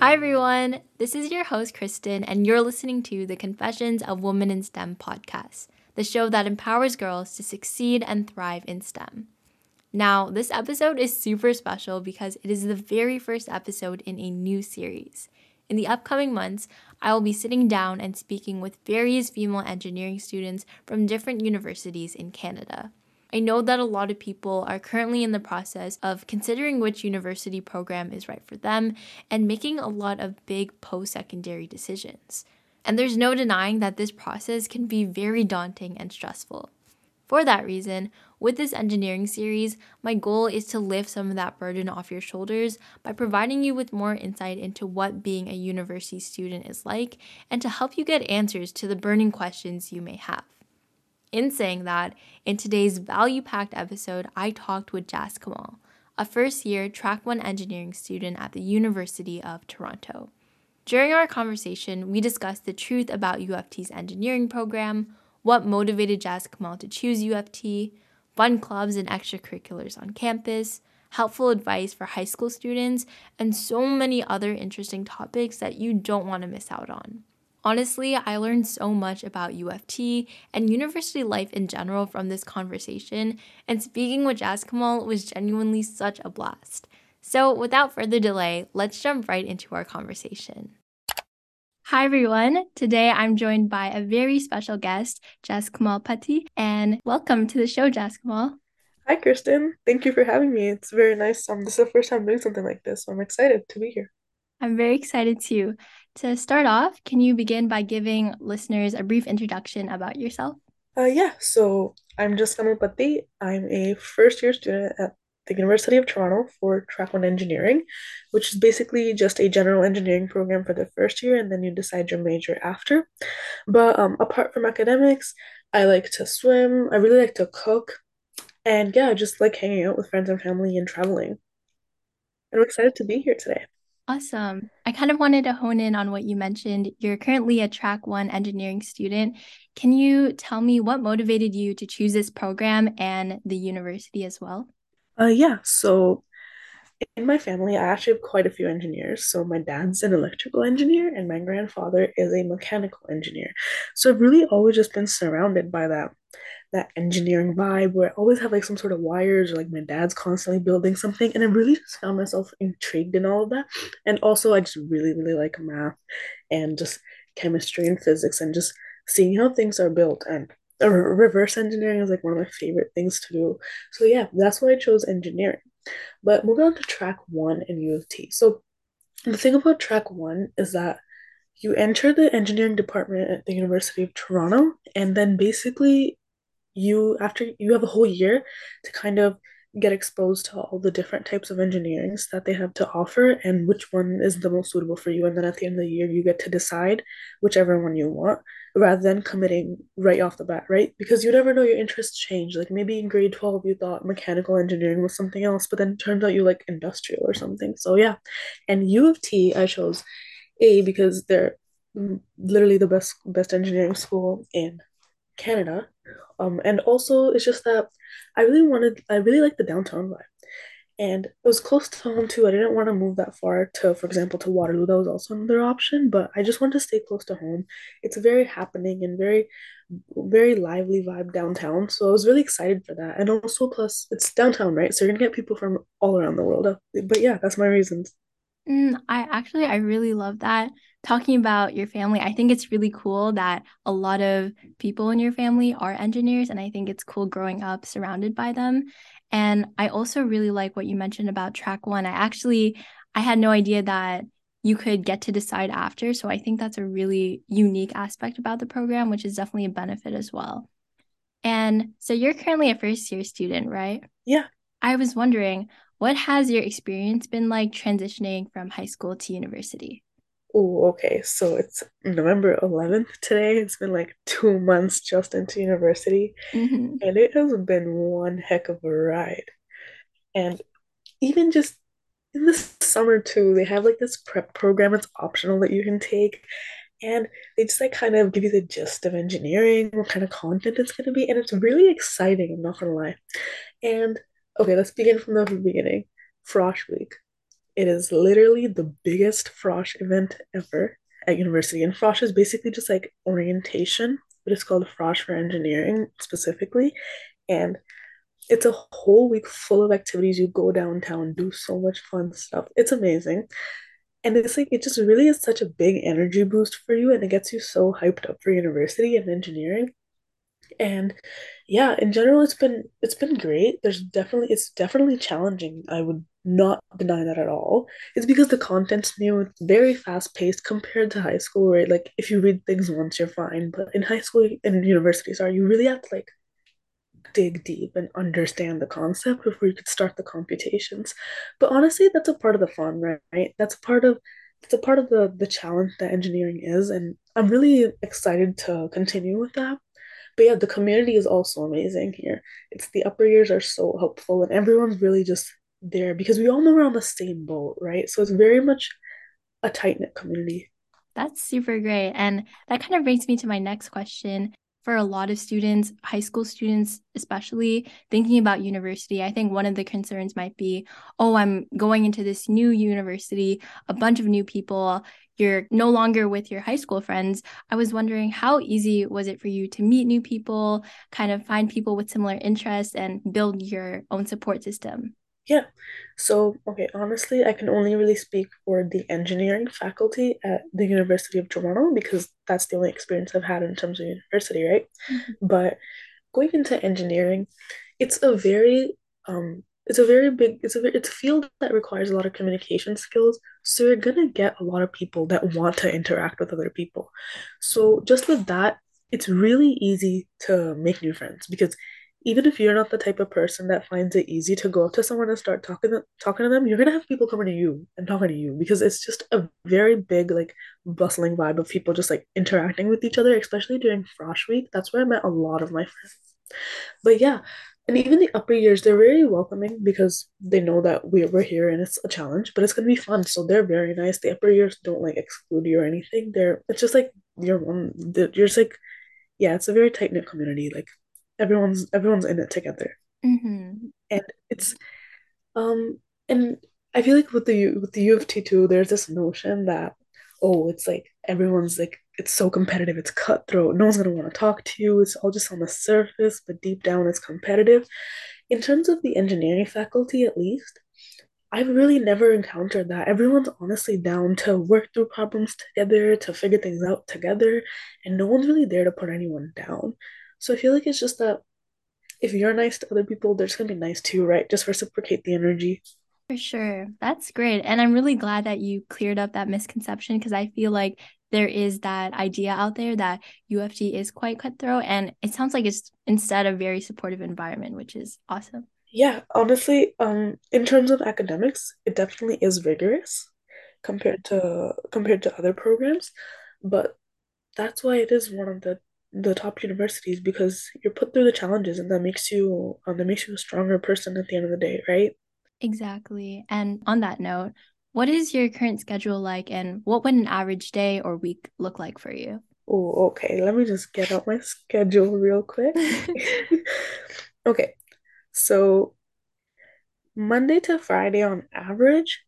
Hi, everyone. This is your host, Kristen, and you're listening to the Confessions of Women in STEM podcast, the show that empowers girls to succeed and thrive in STEM. Now, this episode is super special because it is the very first episode in a new series. In the upcoming months, I will be sitting down and speaking with various female engineering students from different universities in Canada. I know that a lot of people are currently in the process of considering which university program is right for them and making a lot of big post secondary decisions. And there's no denying that this process can be very daunting and stressful. For that reason, with this engineering series, my goal is to lift some of that burden off your shoulders by providing you with more insight into what being a university student is like and to help you get answers to the burning questions you may have. In saying that, in today's value packed episode, I talked with Jaskamal, a first year Track 1 engineering student at the University of Toronto. During our conversation, we discussed the truth about U of T's engineering program, what motivated Jaskamal to choose U of T, fun clubs and extracurriculars on campus, helpful advice for high school students, and so many other interesting topics that you don't want to miss out on. Honestly, I learned so much about U of T and university life in general from this conversation, and speaking with Jaskamal was genuinely such a blast. So, without further delay, let's jump right into our conversation. Hi, everyone. Today I'm joined by a very special guest, Jaskamal Patti, and welcome to the show, Jaskamal. Hi, Kristen. Thank you for having me. It's very nice. Um, this is the first time doing something like this, so I'm excited to be here. I'm very excited too. To start off, can you begin by giving listeners a brief introduction about yourself? Uh, yeah, so I'm Jaskamal Patti. I'm a first year student at the University of Toronto for Track 1 Engineering, which is basically just a general engineering program for the first year, and then you decide your major after. But um, apart from academics, I like to swim, I really like to cook, and yeah, just like hanging out with friends and family and traveling. And I'm excited to be here today. Awesome. I kind of wanted to hone in on what you mentioned. You're currently a Track 1 engineering student. Can you tell me what motivated you to choose this program and the university as well? Uh, yeah, so in my family, I actually have quite a few engineers. So my dad's an electrical engineer and my grandfather is a mechanical engineer. So I've really always just been surrounded by that that engineering vibe where I always have like some sort of wires or like my dad's constantly building something. And I really just found myself intrigued in all of that. And also I just really, really like math and just chemistry and physics and just seeing how things are built and reverse engineering is like one of my favorite things to do. So yeah, that's why I chose engineering. But moving on to track one in U of T. So the thing about track one is that you enter the engineering department at the University of Toronto, and then basically you after you have a whole year to kind of get exposed to all the different types of engineerings that they have to offer and which one is the most suitable for you. And then at the end of the year you get to decide whichever one you want rather than committing right off the bat right? Because you never know your interests change. Like maybe in grade 12 you thought mechanical engineering was something else but then it turns out you like industrial or something. So yeah. And u of t i chose a because they're mm, literally the best best engineering school in canada um, and also it's just that I really wanted, I really like the downtown vibe. And it was close to home too. I didn't want to move that far to, for example, to Waterloo. That was also another option, but I just wanted to stay close to home. It's a very happening and very, very lively vibe downtown. So I was really excited for that. And also, plus, it's downtown, right? So you're gonna get people from all around the world. But yeah, that's my reasons. Mm, I actually, I really love that. Talking about your family, I think it's really cool that a lot of people in your family are engineers, and I think it's cool growing up surrounded by them. And I also really like what you mentioned about track one. I actually, I had no idea that you could get to decide after. So I think that's a really unique aspect about the program, which is definitely a benefit as well. And so you're currently a first year student, right? Yeah. I was wondering, what has your experience been like transitioning from high school to university? Oh, okay. So it's November 11th today. It's been like two months just into university, Mm-hmm. and it has been one heck of a ride. And even just in the summer too, they have like this prep program. It's optional that you can take, and they just like kind of give you the gist of engineering, what kind of content it's gonna be, and it's really exciting. I'm not gonna lie. And okay, let's begin from the beginning. Frosh week. It is literally the biggest Frosh event ever at university. And Frosh is basically just like orientation, but it's called Frosh for engineering specifically. And it's a whole week full of activities. You go downtown, do so much fun stuff. It's amazing. And it's like it just really is such a big energy boost for you and it gets you so hyped up for university and engineering. And yeah, in general it's been it's been great. There's definitely it's definitely challenging. I would not deny that at all. It's because the content's new, it's very fast paced compared to high school, right? Like if you read things once, you're fine. But in high school and university, sorry, you really have to like dig deep and understand the concept before you could start the computations. But honestly, that's a part of the fun, right? That's a part of it's a part of the the challenge that engineering is, and I'm really excited to continue with that. But yeah, the community is also amazing here. It's the upper years are so helpful, and everyone's really just there because we all know we're on the same boat, right? So it's very much a tight knit community. That's super great. And that kind of brings me to my next question for a lot of students, high school students especially, thinking about university, I think one of the concerns might be, oh, I'm going into this new university, a bunch of new people. You're no longer with your high school friends. I was wondering how easy was it for you to meet new people, kind of find people with similar interests, and build your own support system? Yeah. So, okay, honestly, I can only really speak for the engineering faculty at the University of Toronto because that's the only experience I've had in terms of university, right? Mhm. But going into engineering, it's a very um it's a very big it's a it's a field that requires a lot of communication skills. So you're gonna get a lot of people that want to interact with other people. So just with that, it's really easy to make new friends because even if you're not the type of person that finds it easy to go up to someone and start talking to, talking to them, you're gonna have people coming to you and talking to you because it's just a very big, like, bustling vibe of people just like interacting with each other, especially during Frosh Week. That's where I met a lot of my friends. But yeah, and even the upper years, they're very welcoming because they know that we, we're here and it's a challenge, but it's gonna be fun. So they're very nice. The upper years don't like exclude you or anything. They're it's just like you're one. You're just like yeah, it's a very tight knit community. Like everyone's everyone's in it together, hmm and it's um and I feel like with the U- with the U of T too, there's this notion that oh, it's like everyone's like it's so competitive, it's cutthroat. No one's gonna want to talk to you. It's all just on the surface, but deep down it's competitive. In terms of the engineering faculty, at least. I've really never encountered that. Everyone's honestly down to work through problems together, to figure things out together, and no one's really there to put anyone down. So I feel like it's just that if you're nice to other people, they're just gonna be nice to you, right? Just reciprocate the energy. For sure. That's great. And I'm really glad that you cleared up that misconception because I feel like there is that idea out there that U of T is quite cutthroat. And it sounds like it's instead a very supportive environment, which is awesome. Yeah, honestly, um, in terms of academics, it definitely is rigorous compared to compared to other programs, but that's why it is one of the the top universities because you're put through the challenges and that makes you um, that makes you a stronger person at the end of the day, right? Exactly. And on that note, what is your current schedule like and what would an average day or week look like for you? Oh, okay. Let me just get out my schedule real quick. Okay, so Monday to Friday on average,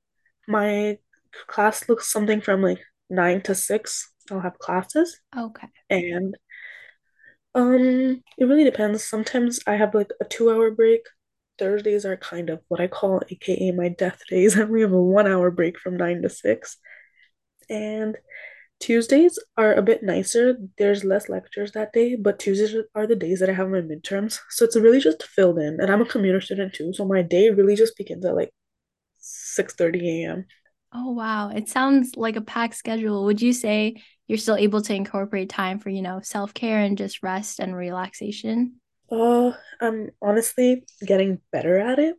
my class looks something from like nine to six. I'll have classes, Okay. and um, it really depends. Sometimes I have like a two hour break. Thursdays are kind of what I call AKA my death days, and we have a one hour break from nine to six. And Tuesdays are a bit nicer. There's less lectures that day, but Tuesdays are the days that I have my midterms. So it's really just filled in. And I'm a commuter student too, so my day really just begins at like 6:30 a.m. Oh, wow. It sounds like a packed schedule. Would you say you're still able to incorporate time for, you know, self-care and just rest and relaxation? Uh, I'm honestly getting better at it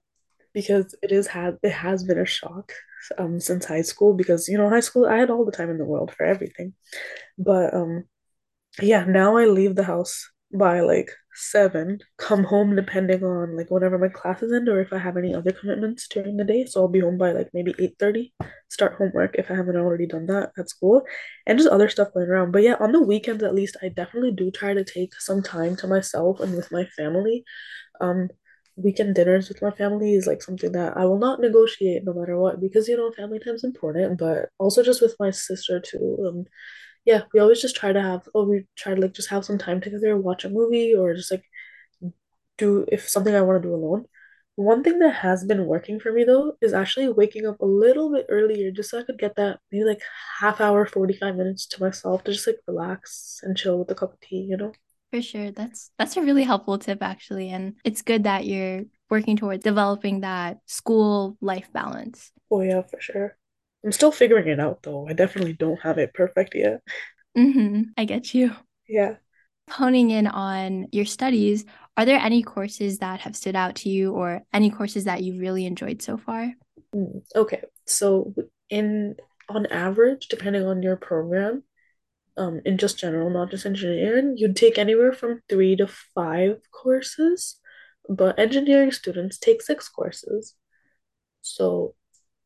because it is had it has been a shock um since high school because you know high school I had all the time in the world for everything. But um Yeah, now I leave the house by like seven, come home depending on like whenever my classes end or if I have any other commitments during the day. So I'll be home by like maybe 8:30, start homework if I haven't already done that at school, and just other stuff going around. But yeah, on the weekends at least, I definitely do try to take some time to myself and with my family. Um, weekend dinners with my family is like something that I will not negotiate no matter what because you know family time's important, but also just with my sister too. Um, yeah, we always just try to have oh we try to like just have some time together, watch a movie or just like do if something I want to do alone. One thing that has been working for me though is actually waking up a little bit earlier just so I could get that maybe like half hour, 45 minutes to myself to just like relax and chill with a cup of tea, you know? For sure. That's that's a really helpful tip actually. And it's good that you're working towards developing that school life balance. Oh yeah, for sure. I'm still figuring it out though. I definitely don't have it perfect yet. Mm-hmm. I get you. Yeah. Honing in on your studies, are there any courses that have stood out to you or any courses that you've really enjoyed so far? Mm, okay. So in on average, depending on your program, um, in just general, not just engineering, you'd take anywhere from three to five courses, but engineering students take six courses. So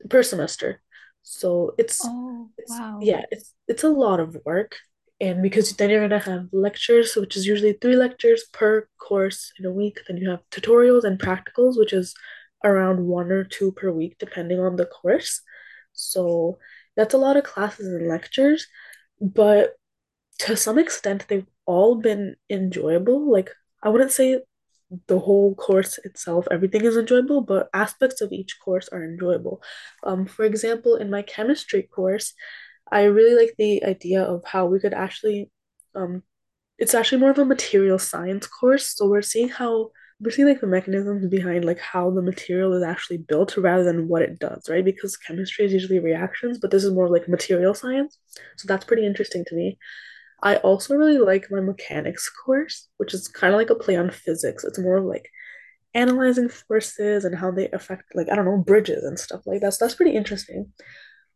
per semester. So it's Oh, it's wow. yeah, it's it's a lot of work. And because then you're gonna have lectures, which is usually three lectures per course in a week. Then you have tutorials and practicals, which is around one or two per week, depending on the course. So that's a lot of classes and lectures. But to some extent, they've all been enjoyable. Like, I wouldn't say the whole course itself, everything is enjoyable, but aspects of each course are enjoyable. Um, for example, in my chemistry course, I really like the idea of how we could actually, um, it's actually more of a material science course. So we're seeing how we're seeing like the mechanisms behind like how the material is actually built rather than what it does, right? Because chemistry is usually reactions, but this is more like material science. So that's pretty interesting to me. I also really like my mechanics course, which is kind of like a play on physics. It's more like analyzing forces and how they affect like I don't know, bridges and stuff like that. So that's pretty interesting.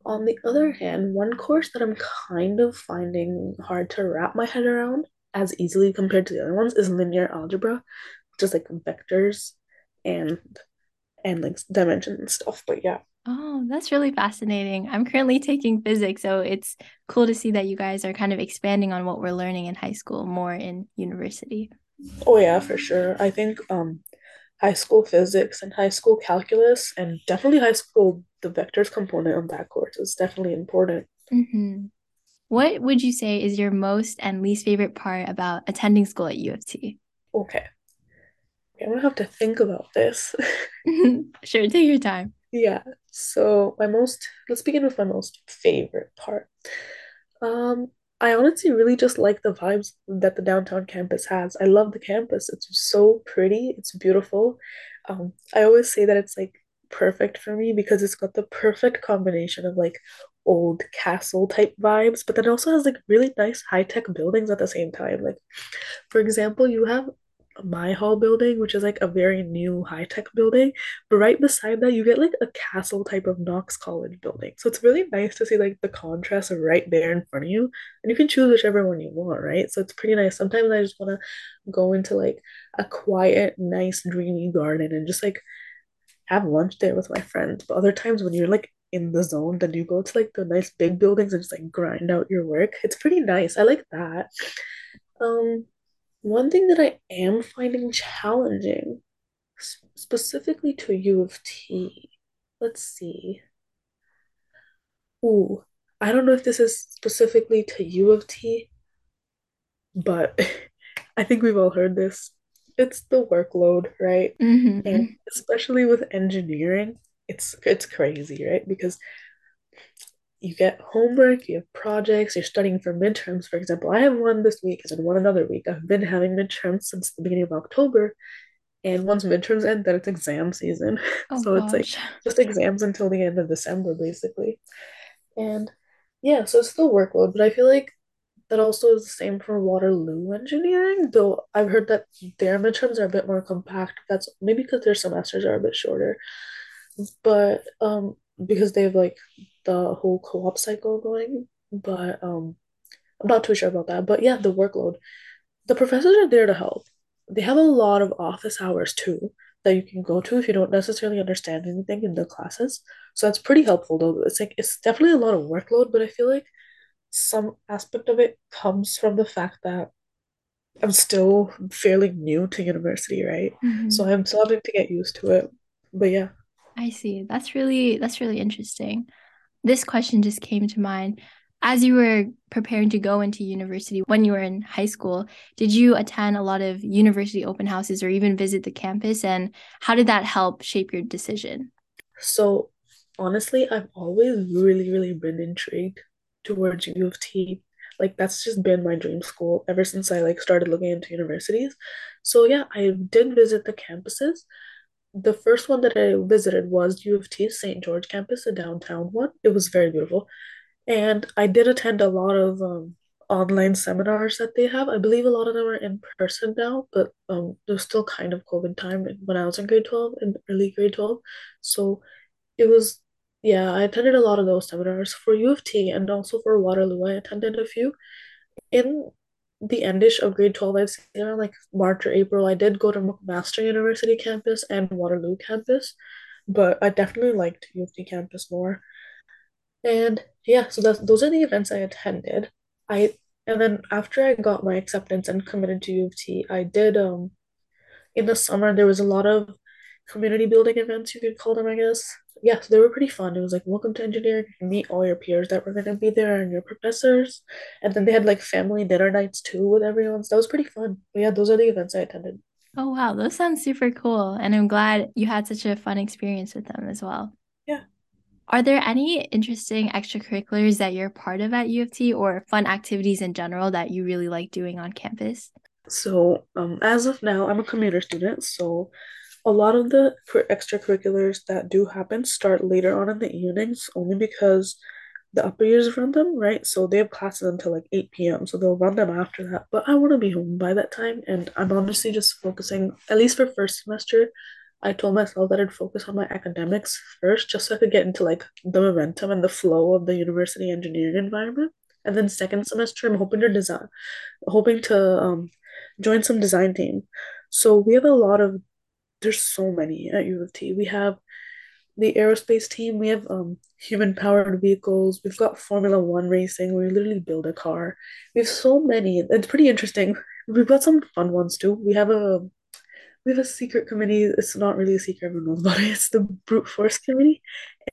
On the other hand, one course that I'm kind of finding hard to wrap my head around as easily compared to the other ones is linear algebra, just like vectors and and like dimensions and stuff. But yeah. Oh, that's really fascinating. I'm currently taking physics, so it's cool to see that you guys are kind of expanding on what we're learning in high school more in university. Oh yeah, for sure. I think um high school physics and high school calculus and definitely high school the vectors component of that course is definitely important. hmm What would you say is your most and least favorite part about attending school at U of T? Okay. Okay, I'm gonna have to think about this. Sure, take your time. Yeah. So my most let's begin with my most favorite part. Um, I honestly really just like the vibes that the downtown campus has. I love the campus. It's so pretty. It's beautiful. Um, I always say that it's like perfect for me because it's got the perfect combination of like old castle type vibes, but then also has like really nice high-tech buildings at the same time. Like, for example, you have Myhal building, which is like a very new high-tech building, but right beside that, you get like a castle type of Knox College building. So it's really nice to see like the contrast right there in front of you, and you can choose whichever one you want, right? So it's pretty nice. Sometimes I just want to go into like a quiet, nice, dreamy garden and just like have lunch there with my friends. But other times when you're like in the zone, then you go to like the nice big buildings and just like grind out your work. It's pretty nice. I like that. Um, one thing that I am finding challenging, specifically to U of T, let's see. Ooh, I don't know if this is specifically to U of T, but I think we've all heard this. It's the workload, right? And hmm especially with engineering, it's it's crazy, right? Because you get homework, you have projects, you're studying for midterms, for example. I have one this week and one another week. I've been having midterms since the beginning of October, And once midterms end, then it's exam season. Oh So it's like just exams until the end of December, basically. And yeah, so it's still workload, but I feel like that also is the same for Waterloo engineering, though I've heard that their midterms are a bit more compact. That's maybe because their semesters are a bit shorter, but um, because they have like the whole co-op cycle going. But um, I'm not too sure about that. But yeah, the workload. The professors are there to help. They have a lot of office hours too that you can go to if you don't necessarily understand anything in the classes. So that's pretty helpful though. It's like it's definitely a lot of workload, but I feel like some aspect of it comes from the fact that I'm still fairly new to university, right? So hmm I'm still having to get used to it. But yeah. I see. That's really that's really interesting. This question just came to mind. As you were preparing to go into university when you were in high school, did you attend a lot of university open houses or even visit the campus? And how did that help shape your decision? So honestly, I've always really, really been intrigued towards U of T. Like that's just been my dream school ever since I like started looking into universities. So yeah, I did visit the campuses. The first one that I visited was U of T St. George campus, a downtown one. It was very beautiful. And I did attend a lot of um, online seminars that they have. I believe a lot of them are in person now, but um, was still kind of COVID time when I was in grade 12 and early grade 12. So it was, yeah, I attended a lot of those seminars for U of T and also for Waterloo. I attended a few. In the endish of grade 12, I'd say around like March or April, I did go to McMaster University campus and Waterloo campus, but I definitely liked U of T campus more. And yeah, so that's those are the events I attended. I and then after I got my acceptance and committed to U of T, I did um in the summer there was a lot of community building events, you could call them, I guess. Yeah, so they were pretty fun. It was like welcome to engineering, meet all your peers that were gonna be there and your professors. And then they had like family dinner nights too with everyone. So that was pretty fun. But yeah, those are the events I attended. Oh, wow. Those sound super cool. And I'm glad you had such a fun experience with them as well. Yeah. Are there any interesting extracurriculars that you're part of at U of T or fun activities in general that you really like doing on campus? So um as of now, I'm a commuter student, so A lot of the extracurriculars that do happen start later on in the evenings, only because the upper years run them, right? So they have classes until like 8 p.m. So they'll run them after that. But I want to be home by that time, and I'm honestly just focusing, at least for first semester, I told myself that I'd focus on my academics first, just so I could get into like the momentum and the flow of the university engineering environment. And then second semester, I'm hoping to design, hoping to um join some design team. So we have a lot of there's so many at U of T. We have the aerospace team, we have um human powered vehicles, we've got Formula One racing, where we literally build a car. We have so many. It's pretty interesting. We've got some fun ones too. We have a we have a secret committee. It's not really a secret, everyone knows about it. It's the brute force committee.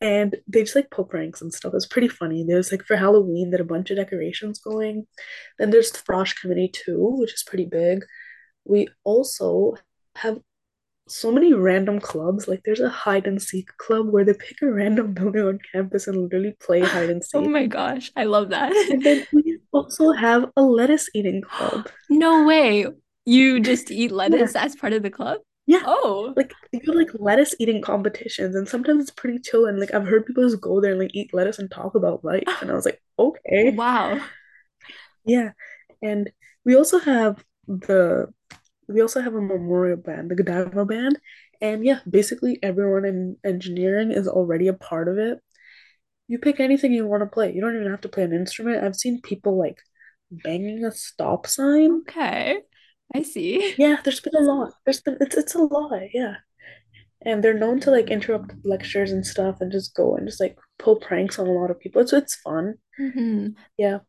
And they just like pull pranks and stuff. It's pretty funny. There's like for Halloween, are a bunch of decorations going. Then there's the Frosh committee too, which is pretty big. We also have so many random clubs. Like there's a hide and seek club where they pick a random building on campus and literally play hide and seek. Oh my gosh, I love that. And then we also have a lettuce eating club. No way. You just eat Yeah, lettuce as part of the club? yeah. Oh, Like they do like lettuce eating competitions, and sometimes it's pretty chill. And like I've heard people just go there and like eat lettuce and talk about life. And I was like, okay, wow. yeah. And we also have the we also have a memorial band, the Godiva band. And yeah, basically everyone in engineering is already a part of it. You pick anything you want to play. You don't even have to play an instrument. I've seen people like banging a stop sign. Okay. I see. Yeah, there's been a lot. There's been it's it's a lot, yeah. And they're known to like interrupt lectures and stuff and just go and just like pull pranks on a lot of people. It's it's fun. hmm Yeah.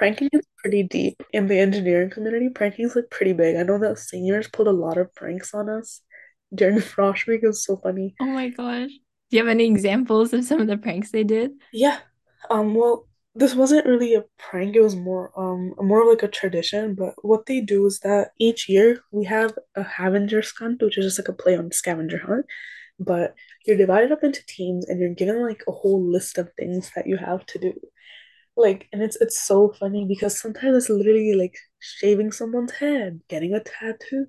Pranking is pretty deep in the engineering community. Pranking is like pretty big. I know that seniors pulled a lot of pranks on us during Frosh Week. It was so funny. Oh my gosh. Do you have any examples of some of the pranks they did? Yeah. Um, well, this wasn't really a prank, it was more um more of like a tradition, but what they do is that each year we have a Havenger hunt, which is just like a play on scavenger hunt, but you're divided up into teams and you're given like a whole list of things that you have to do. Like, and it's it's so funny because sometimes it's literally like shaving someone's head, getting a tattoo,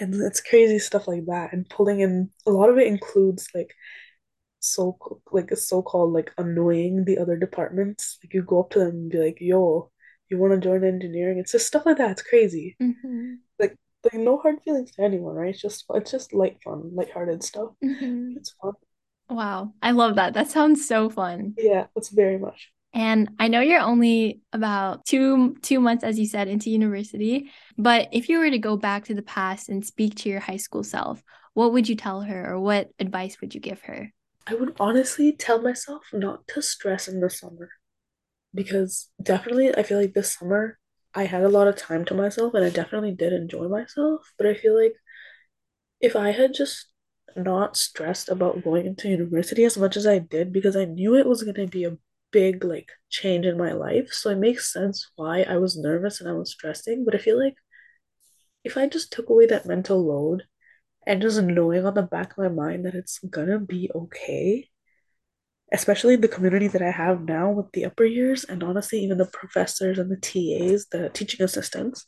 and it's crazy stuff like that. And pulling in a lot of it includes like so like a so-called like annoying the other departments. Like you go up to them and be like, "Yo, you want to join engineering?" It's just stuff like that. It's crazy. hmm Like like no hard feelings to anyone, right? It's just it's just light fun, light-hearted stuff. hmm It's fun. Wow. I love that. That sounds so fun. Yeah, it's very much. And I know you're only about two two months, as you said, into university, but if you were to go back to the past and speak to your high school self, what would you tell her or what advice would you give her? I would honestly tell myself not to stress in the summer because definitely I feel like this summer I had a lot of time to myself and I definitely did enjoy myself, but I feel like if I had just not stressed about going into university as much as I did because I knew it was going to be a big like change in my life, so it makes sense why I was nervous and I was stressing, but I feel like if I just took away that mental load and just knowing on the back of my mind that it's gonna be okay, especially the community that I have now with the upper years and honestly even the professors and the TAs, the teaching assistants,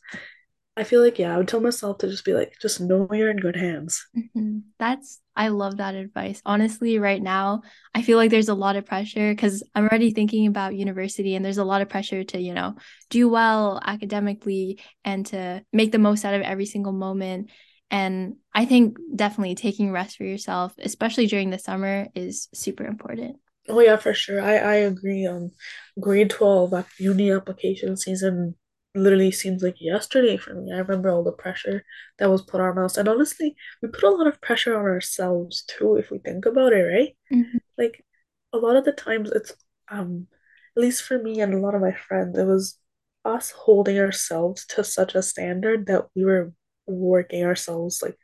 I feel like yeah, I would tell myself to just be like, just know you're in good hands. Mm-hmm. That's I love that advice. Honestly, right now, I feel like there's a lot of pressure because I'm already thinking about university and there's a lot of pressure to, you know, do well academically and to make the most out of every single moment. And I think definitely taking rest for yourself, especially during the summer, is super important. Oh yeah, for sure. I I agree. Um, grade 12 uni application season literally seems like yesterday for me. I remember all the pressure that was put on us. And honestly, we put a lot of pressure on ourselves too, if we think about it, right? Mm-hmm. Like a lot of the times it's um at least for me and a lot of my friends, it was us holding ourselves to such a standard that we were working ourselves like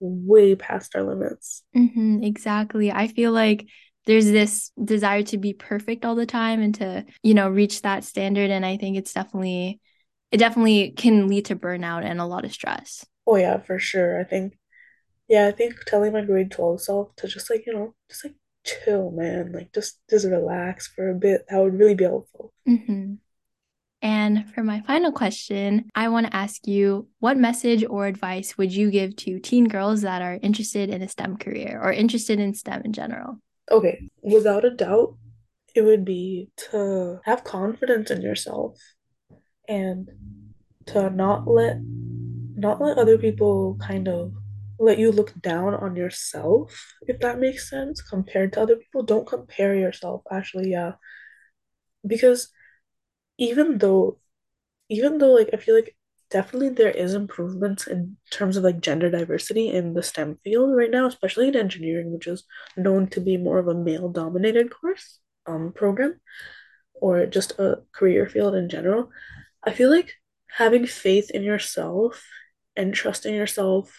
way past our limits. Mm-hmm, exactly. I feel like there's this desire to be perfect all the time and to, you know, reach that standard. And I think it's definitely, it definitely can lead to burnout and a lot of stress. Oh yeah, for sure. I think yeah, I think telling my grade 12 self to just like, you know, just like chill, man. Like just just relax for a bit. That would really be helpful. Mm-hmm. And for my final question, I want to ask you what message or advice would you give to teen girls that are interested in a STEM career or interested in STEM in general? Okay, without a doubt, it would be to have confidence in yourself and to not let not let other people kind of let you look down on yourself, if that makes sense, compared to other people. Don't compare yourself, actually, yeah. Because even though even though like I feel like definitely there is improvements in terms of like gender diversity in the STEM field right now, especially in engineering, which is known to be more of a male dominated course um program or just a career field in general. I feel like having faith in yourself and trusting yourself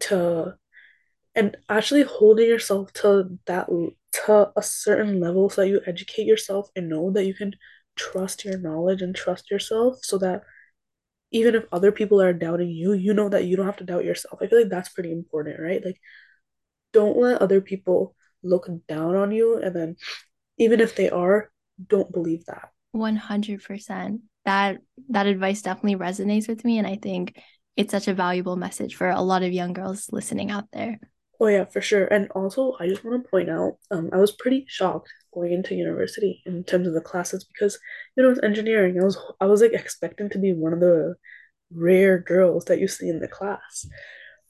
to and actually holding yourself to that to a certain level so that you educate yourself and know that you can trust your knowledge and trust yourself so that even if other people are doubting you, you know that you don't have to doubt yourself. I feel like that's pretty important, right? Like, don't let other people look down on you. And then, even if they are, don't believe that. 100%. That that advice definitely resonates with me and I think it's such a valuable message for a lot of young girls listening out there. Oh yeah, for sure. And also, I just want to point out, um, I was pretty shocked going into university in terms of the classes because, you know, it's engineering. I was I was like expecting to be one of the rare girls that you see in the class.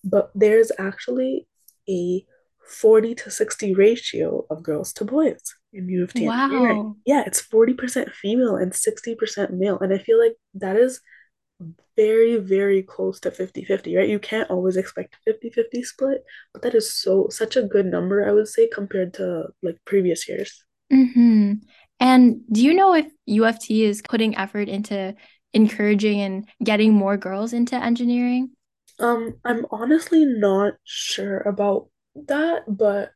But there's actually a 40 to 60 ratio of girls to boys in U of T engineering. Wow. Yeah, it's 40% female and 60% male. And I feel like that is very, very close to 50 50, right? You can't always expect 50 50 split, but that is so such a good number, I would say, compared to like previous years. Mm-hmm. And do you know if U of T is putting effort into encouraging and getting more girls into engineering? Um, I'm honestly not sure about that, but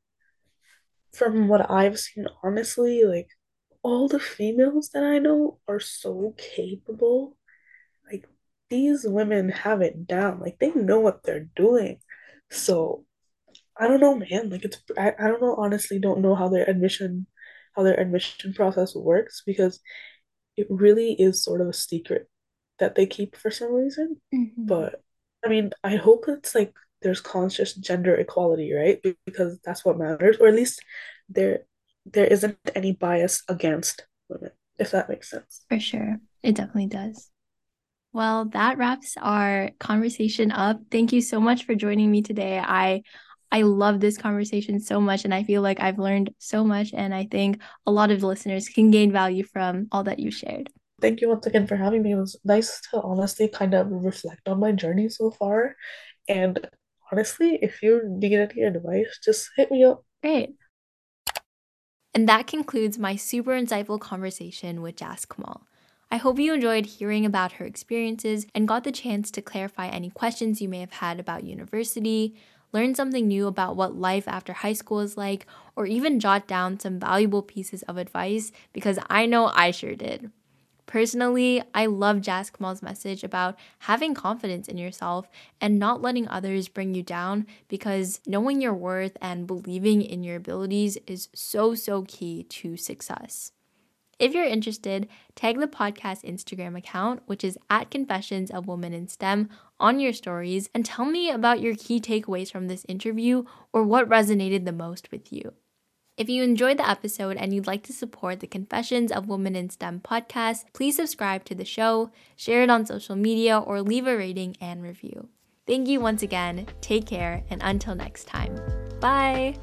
from what I've seen, honestly, like all the females that I know are so capable. Like these women have it down. Like they know what they're doing. So I don't know, man. Like it's I, I don't know, honestly, don't know how their admission how their admission process works because it really is sort of a secret that they keep for some reason. Mm-hmm. But I mean, I hope it's like there's conscious gender equality, right? Because that's what matters, or at least there there isn't any bias against women, if that makes sense. For sure. It definitely does. Well, that wraps our conversation up. Thank you so much for joining me today. I I love this conversation so much and I feel like I've learned so much and I think a lot of listeners can gain value from all that you shared. Thank you once again for having me. It was nice to honestly kind of reflect on my journey so far. And honestly, if you need any advice, just hit me up. Great. And that concludes my super insightful conversation with Jaskamal. I hope you enjoyed hearing about her experiences and got the chance to clarify any questions you may have had about university, learn something new about what life after high school is like, or even jot down some valuable pieces of advice because I know I sure did. Personally, I love Jaskamal's message about having confidence in yourself and not letting others bring you down because knowing your worth and believing in your abilities is so, so key to success. If you're interested, tag the podcast Instagram account, which is at Confessions of Women in STEM, on your stories and tell me about your key takeaways from this interview or what resonated the most with you. If you enjoyed the episode and you'd like to support the Confessions of Women in STEM podcast, please subscribe to the show, share it on social media, or leave a rating and review. Thank you once again, take care, and until next time. Bye!